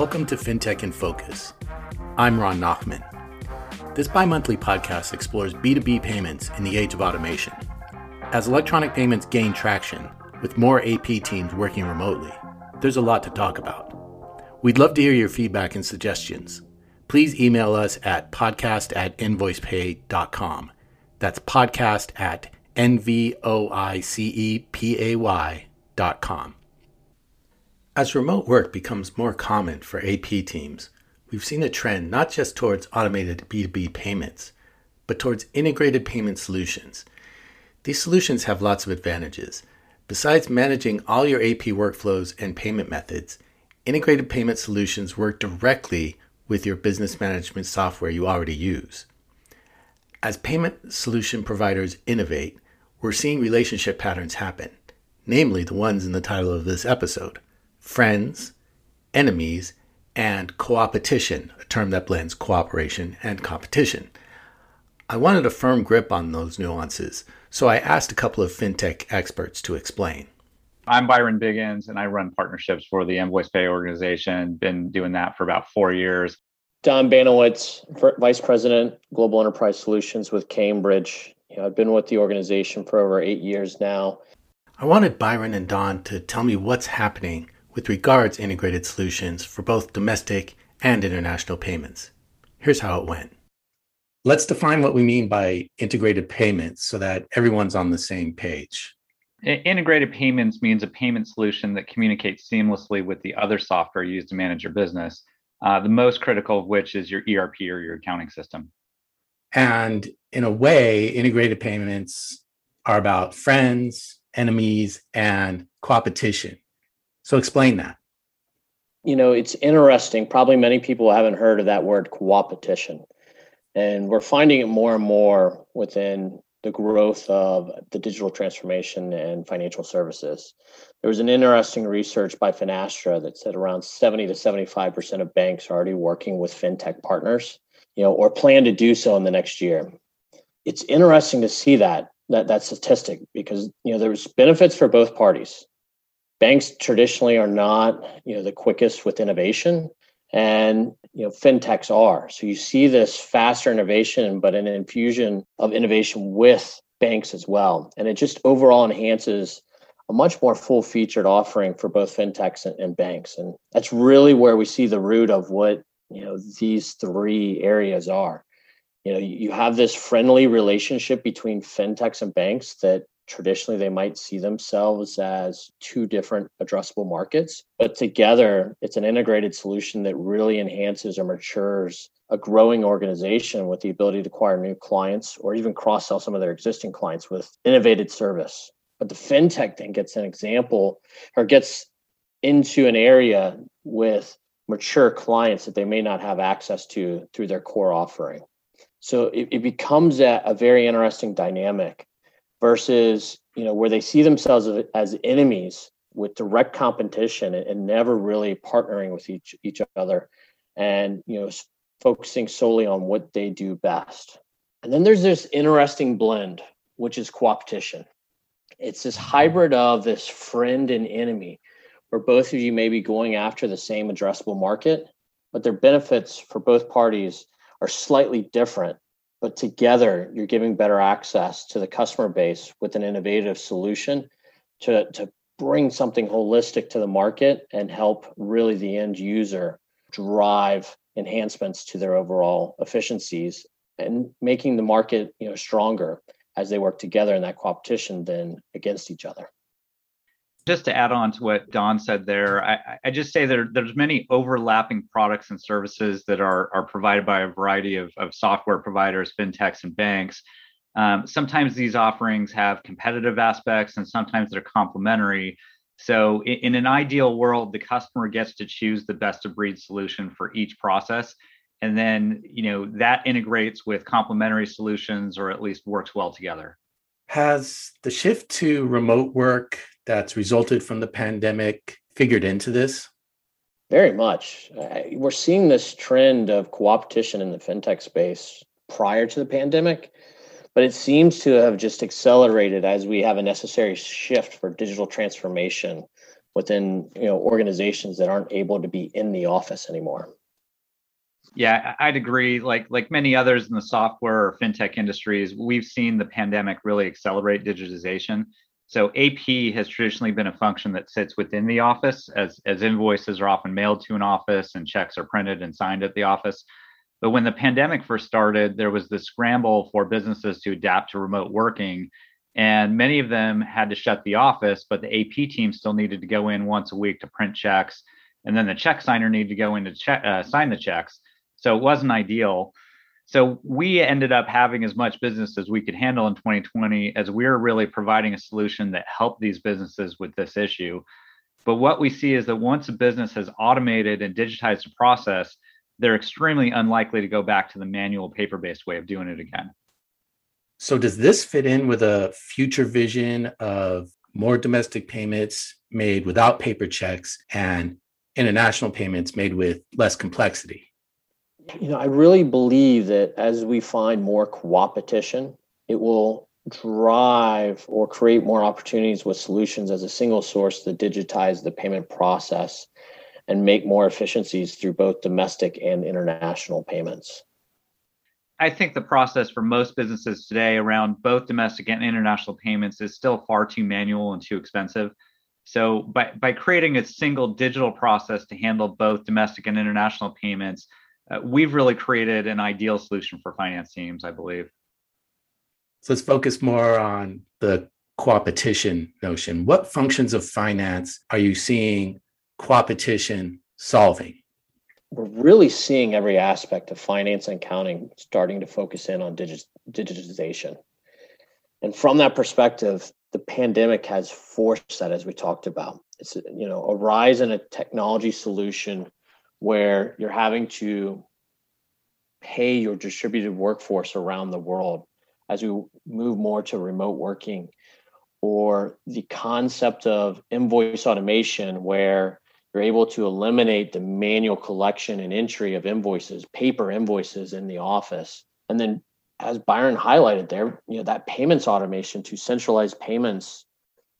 Welcome to FinTech in Focus. I'm Ron Nachman. This bi monthly podcast explores B2B payments in the age of automation. As electronic payments gain traction, with more AP teams working remotely, there's a lot to talk about. We'd love to hear your feedback and suggestions. Please email us at podcast at invoicepay.com. That's podcast at N-V-O-I-C-E-P-A-Y.com. As remote work becomes more common for AP teams, we've seen a trend not just towards automated B2B payments, but towards integrated payment solutions. These solutions have lots of advantages. Besides managing all your AP workflows and payment methods, integrated payment solutions work directly with your business management software you already use. As payment solution providers innovate, we're seeing relationship patterns happen, namely the ones in the title of this episode friends, enemies, and coopetition, a term that blends cooperation and competition. I wanted a firm grip on those nuances, so I asked a couple of fintech experts to explain. I'm Byron Biggins, and I run partnerships for the InvoicePay organization. Been doing that for about four years. Don Banowitz, Vice President, Global Enterprise Solutions with Cambridge. You know, I've been with the organization for over eight years now. I wanted Byron and Don to tell me what's happening with regards integrated solutions for both domestic and international payments. Here's how it went. Let's define what we mean by integrated payments so that everyone's on the same page. Integrated payments means a payment solution that communicates seamlessly with the other software used to manage your business, uh, the most critical of which is your ERP or your accounting system. And in a way, integrated payments are about friends, enemies, and competition. So explain that. You know, it's interesting. Probably many people haven't heard of that word coopetition. And we're finding it more and more within the growth of the digital transformation and financial services. There was an interesting research by Finastra that said around 70 to 75% of banks are already working with fintech partners, you know, or plan to do so in the next year. It's interesting to see that that that statistic because you know there's benefits for both parties. Banks traditionally are not, you know, the quickest with innovation and you know fintechs are. So you see this faster innovation but an infusion of innovation with banks as well. And it just overall enhances a much more full featured offering for both fintechs and, and, banks. And that's really where we see the root of what you know these three areas are. You know you have this friendly relationship between fintechs and banks that traditionally they might see themselves as two different addressable markets but together it's an integrated solution that really enhances or matures a growing organization with the ability to acquire new clients or even cross sell some of their existing clients with innovative service. But the fintech then gets an example or gets into an area with mature clients that they may not have access to through their core offering. So it, it becomes a, a very interesting dynamic versus you know where they see themselves as enemies with direct competition and never really partnering with each each other. And you know focusing solely on what they do best. And then there's this interesting blend which is coopetition. It's this hybrid of this friend and enemy where both of you may be going after the same addressable market but their benefits for both parties are slightly different but together you're giving better access to the customer base with an innovative solution to, to bring something holistic to the market and help really the end user drive enhancements to their overall efficiencies and making the market you know stronger as they work together in that competition than against each other just to add on to what Don said there, I, I just say that there's many overlapping products and services that are, are provided by a variety of, of software providers, fintechs, and banks. Um, sometimes these offerings have competitive aspects and sometimes they're complementary. So, in, in an ideal world, the customer gets to choose the best of breed solution for each process. And then, you know, that integrates with complementary solutions or at least works well together. Has the shift to remote work that's resulted from the pandemic figured into this? Very much. Uh, we're seeing this trend of coopetition in the fintech space prior to the pandemic, but it seems to have just accelerated as we have a necessary shift for digital transformation within you know organizations that aren't able to be in the office anymore. Yeah, I'd agree. Like like many others in the software or fintech industries, we've seen the pandemic really accelerate digitization. So AP has traditionally been a function that sits within the office as, as invoices are often mailed to an office and checks are printed and signed at the office. But when the pandemic first started, there was this scramble for businesses to adapt to remote working. And many of them had to shut the office, but the AP team still needed to go in once a week to print checks. And then the check signer needed to go in to check, uh, sign the checks. So it wasn't ideal. So we ended up having as much business as we could handle in 2020 as we are really providing a solution that helped these businesses with this issue. But what we see is that once a business has automated and digitized the process, they're extremely unlikely to go back to the manual paper based way of doing it again. So, does this fit in with a future vision of more domestic payments made without paper checks and international payments made with less complexity? You know, I really believe that as we find more co-opetition, it will drive or create more opportunities with solutions as a single source to digitize the payment process and make more efficiencies through both domestic and international payments. I think the process for most businesses today around both domestic and international payments is still far too manual and too expensive. So by, by creating a single digital process to handle both domestic and international payments, uh, we've really created an ideal solution for finance teams, I believe. So let's focus more on the co-opetition notion. What functions of finance are you seeing co-opetition solving? We're really seeing every aspect of finance and accounting starting to focus in on digit- digitization. And from that perspective, the pandemic has forced that, as we talked about. It's you know a rise in a technology solution where you're having to pay your distributed workforce around the world as we move more to remote working or the concept of invoice automation where you're able to eliminate the manual collection and entry of invoices paper invoices in the office. And then as byron highlighted there you know that payments automation to centralize payments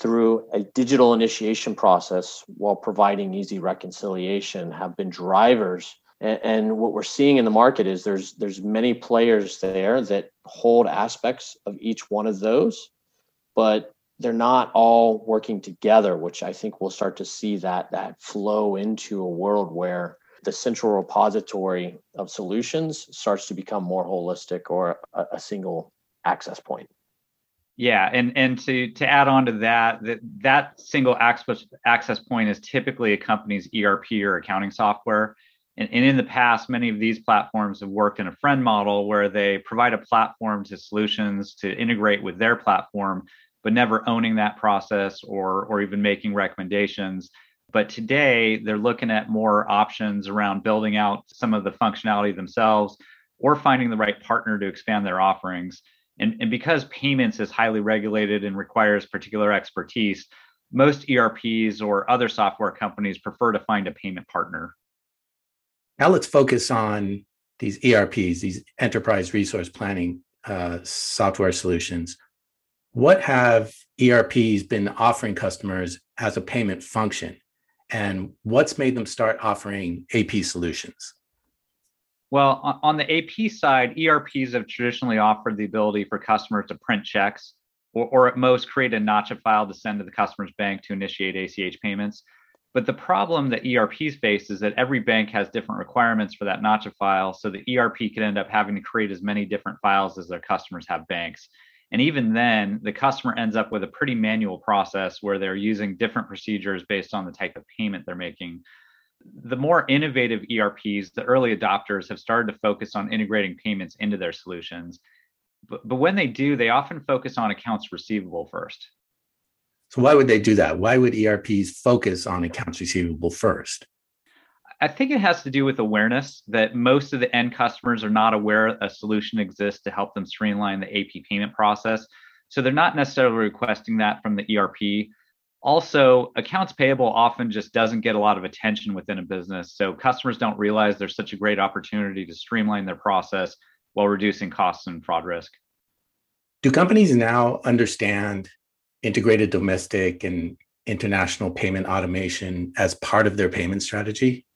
through a digital initiation process while providing easy reconciliation have been drivers. And, what we're seeing in the market is there's there's many players there that hold aspects of each one of those but they're not all working together which i think we'll start to see that that flow into a world where the central repository of solutions starts to become more holistic or a, a single access point yeah, and and to to add on to that, that that single access access point is typically a company's ERP or accounting software. And, and in the past, many of these platforms have worked in a friend model where they provide a platform to solutions to integrate with their platform, but never owning that process or or even making recommendations. But today, they're looking at more options around building out some of the functionality themselves or finding the right partner to expand their offerings. And, and because payments is highly regulated and requires particular expertise, most ERPs or other software companies prefer to find a payment partner. Now let's focus on these ERPs, these enterprise resource planning uh, software solutions. What have ERPs been offering customers as a payment function? And what's made them start offering AP solutions? Well, on the AP side, ERPs have traditionally offered the ability for customers to print checks or, or at most create a NACHA file to send to the customer's bank to initiate ACH payments. But the problem that ERPs face is that every bank has different requirements for that NACHA file. So the ERP could end up having to create as many different files as their customers have banks. And even then, the customer ends up with a pretty manual process where they're using different procedures based on the type of payment they're making the more innovative ERPs, the early adopters have started to focus on integrating payments into their solutions. But, but when they do, they often focus on accounts receivable first. So, why would they do that? Why would ERPs focus on accounts receivable first? I think it has to do with awareness that most of the end customers are not aware a solution exists to help them streamline the AP payment process. So, they're not necessarily requesting that from the ERP also accounts payable often just doesn't get a lot of attention within a business so customers don't realize there's such a great opportunity to streamline their process while reducing costs and fraud risk do companies now understand integrated domestic and international payment automation as part of their payment strategy?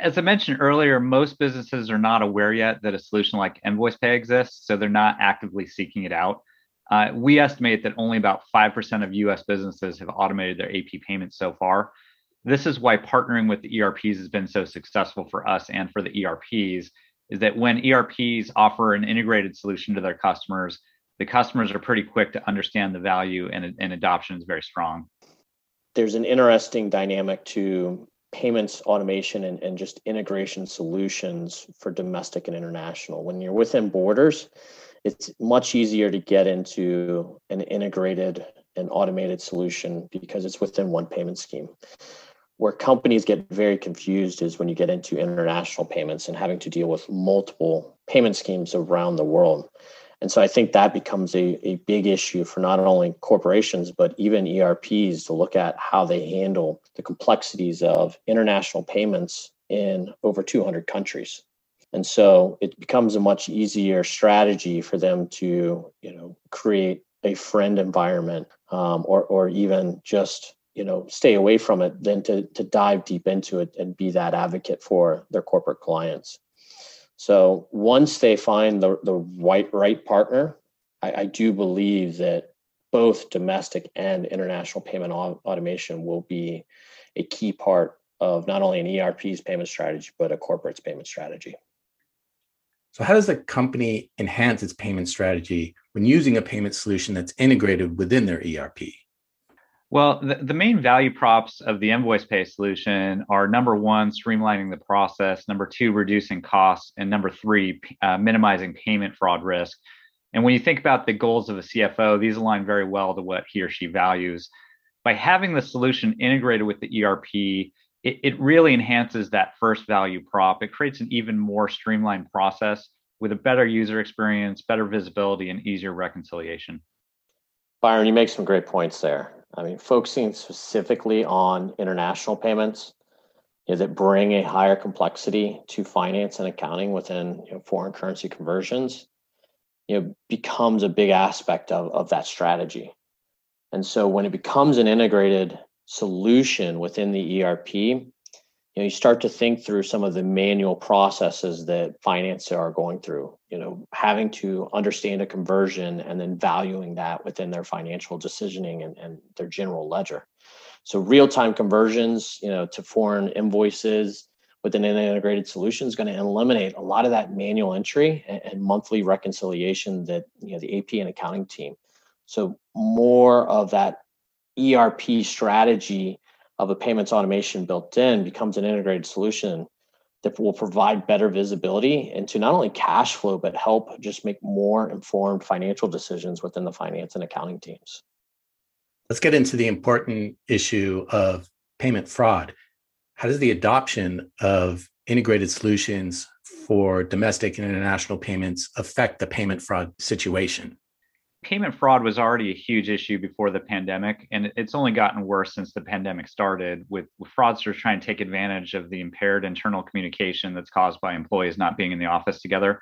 As I mentioned earlier, most businesses are not aware yet that a solution like Invoice Pay exists, so they're not actively seeking it out. Uh, we estimate that only about 5% of US businesses have automated their AP payments so far. This is why partnering with the ERPs has been so successful for us and for the ERPs, is that when ERPs offer an integrated solution to their customers, the customers are pretty quick to understand the value and, and adoption is very strong. There's an interesting dynamic to payments automation and, and just integration solutions for domestic and international. When you're within borders, it's much easier to get into an integrated and automated solution because it's within one payment scheme. Where companies get very confused is when you get into international payments and having to deal with multiple payment schemes around the world. And so I think that becomes a, a big issue for not only corporations, but even ERPs to look at how they handle the complexities of international payments in over 200 countries. And so it becomes a much easier strategy for them to, you know, create a friend environment um, or, or even just, you know, stay away from it than to, to dive deep into it and be that advocate for their corporate clients. So once they find the, the right, right partner, I, I do believe that both domestic and international payment automation will be a key part of not only an ERP's payment strategy, but a corporate's payment strategy. So, how does a company enhance its payment strategy when using a payment solution that's integrated within their ERP? Well, the, the main value props of the invoice pay solution are number one, streamlining the process, number two, reducing costs, and number three, uh, minimizing payment fraud risk. And when you think about the goals of a CFO, these align very well to what he or she values. By having the solution integrated with the ERP, it, it really enhances that first value prop. It creates an even more streamlined process with a better user experience, better visibility, and easier reconciliation. Byron, you make some great points there. I mean, focusing specifically on international payments is it bring a higher complexity to finance and accounting within you know, foreign currency conversions, you know, becomes a big aspect of, of that strategy. And so when it becomes an integrated solution within the ERP, you know you start to think through some of the manual processes that finance are going through you know having to understand a conversion and then valuing that within their financial decisioning and, and their general ledger. So real-time conversions you know to foreign invoices within an integrated solution is going to eliminate a lot of that manual entry and, and monthly reconciliation that you know the ap and accounting team. So more of that erp strategy of a payments automation built in becomes an integrated solution that will provide better visibility into not only cash flow, but help just make more informed financial decisions within the finance and accounting teams. Let's get into the important issue of payment fraud. How does the adoption of integrated solutions for domestic and international payments affect the payment fraud situation? Payment fraud was already a huge issue before the pandemic, and it's only gotten worse since the pandemic started with, with, fraudsters trying to take advantage of the impaired internal communication that's caused by employees not being in the office together.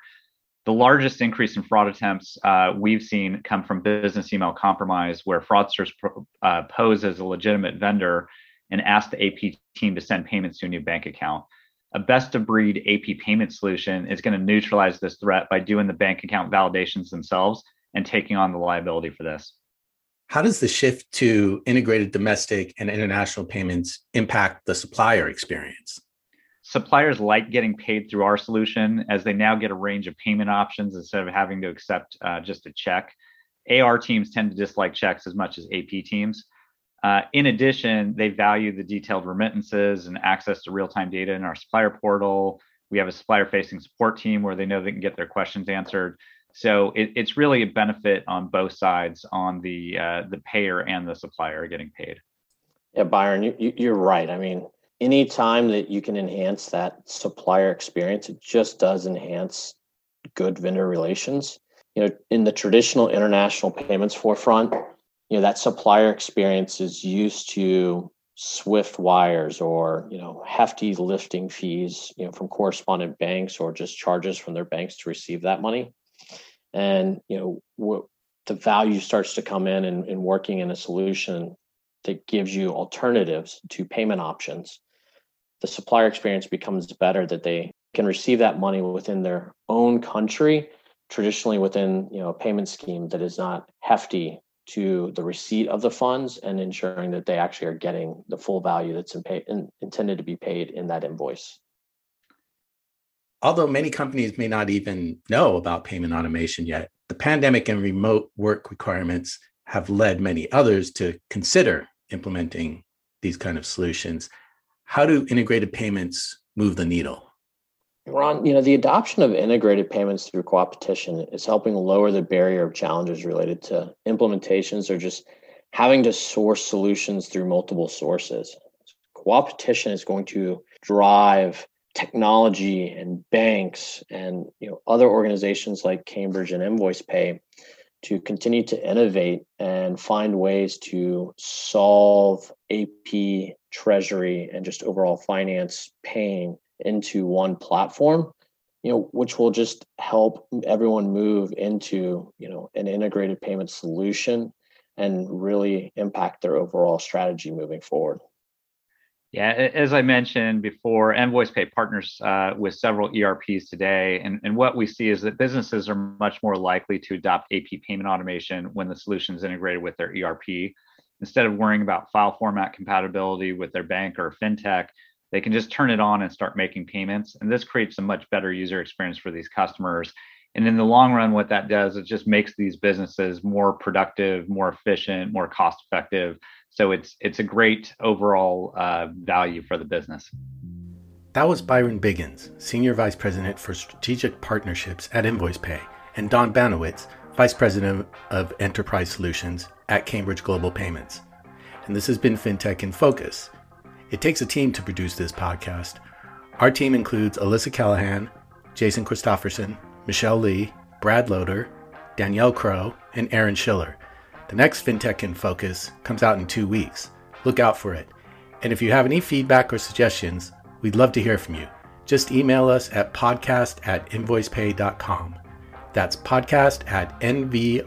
The largest increase in fraud attempts uh, we've seen come from business email compromise, where fraudsters pro- uh, pose as a legitimate vendor and ask the AP team to send payments to a new bank account. A best of breed AP payment solution is going to neutralize this threat by doing the bank account validations themselves and taking on the liability for this. How does the shift to integrated domestic and international payments impact the supplier experience? Suppliers like getting paid through our solution as they now get a range of payment options instead of having to accept uh, just a check. AR teams tend to dislike checks as much as AP teams. Uh, in addition, they value the detailed remittances and access to real time data in our supplier portal. We have a supplier facing support team where they know they can get their questions answered. So it, it's really a benefit on both sides, on the uh, the payer and the supplier getting paid. Yeah, Byron, you, you're right. I mean, any time that you can enhance that supplier experience, it just does enhance good vendor relations. You know, in the traditional international payments forefront, you know that supplier experience is used to swift wires or you know hefty lifting fees you know from correspondent banks or just charges from their banks to receive that money and you know what the value starts to come in and, working in a solution that gives you alternatives to payment options, the supplier experience becomes better that they can receive that money within their own country, traditionally within you know a payment scheme that is not hefty to the receipt of the funds and ensuring that they actually are getting the full value that's in pay, in, intended to be paid in that invoice. Although many companies may not even know about payment automation yet, the pandemic and remote work requirements have led many others to consider implementing these kind of solutions. How do integrated payments move the needle? Ron, you know, the adoption of integrated payments through co-opetition is helping lower the barrier of challenges related to implementations or just having to source solutions through multiple sources. Co-opetition is going to drive technology and banks and you know other organizations like Cambridge and InvoicePay to continue to innovate and find ways to solve AP, treasury, and just overall finance pain into one platform you know which will just help everyone move into you know an integrated payment solution and really impact their overall strategy moving forward yeah, as I mentioned before, InvoicePay partners uh, with several ERPs today. And, and what we see is that businesses are much more likely to adopt AP payment automation when the solution is integrated with their ERP. Instead of worrying about file format compatibility with their bank or fintech, they can just turn it on and start making payments. And this creates a much better user experience for these customers. And in the long run, what that does, it just makes these businesses more productive, more efficient, more cost effective. So it's it's a great overall uh, value for the business. That was Byron Biggins, Senior Vice President for Strategic Partnerships at InvoicePay, and Don Banowitz, Vice President of Enterprise Solutions at Cambridge Global Payments. And this has been FinTech in Focus. It takes a team to produce this podcast. Our team includes Alyssa Callahan, Jason Christofferson, Michelle Lee, Brad Loader, Danielle Crow, and Aaron Schiller. The next FinTech in Focus comes out in two weeks. Look out for it. And if you have any feedback or suggestions, we'd love to hear from you. Just email us at podcast at invoicepay.com. That's podcast at N-V-O-I-C-E-P-A-Y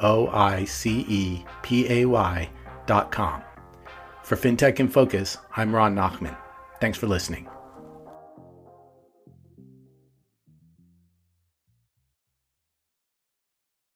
dot com. For FinTech in Focus, I'm Ron Nachman. Thanks for listening.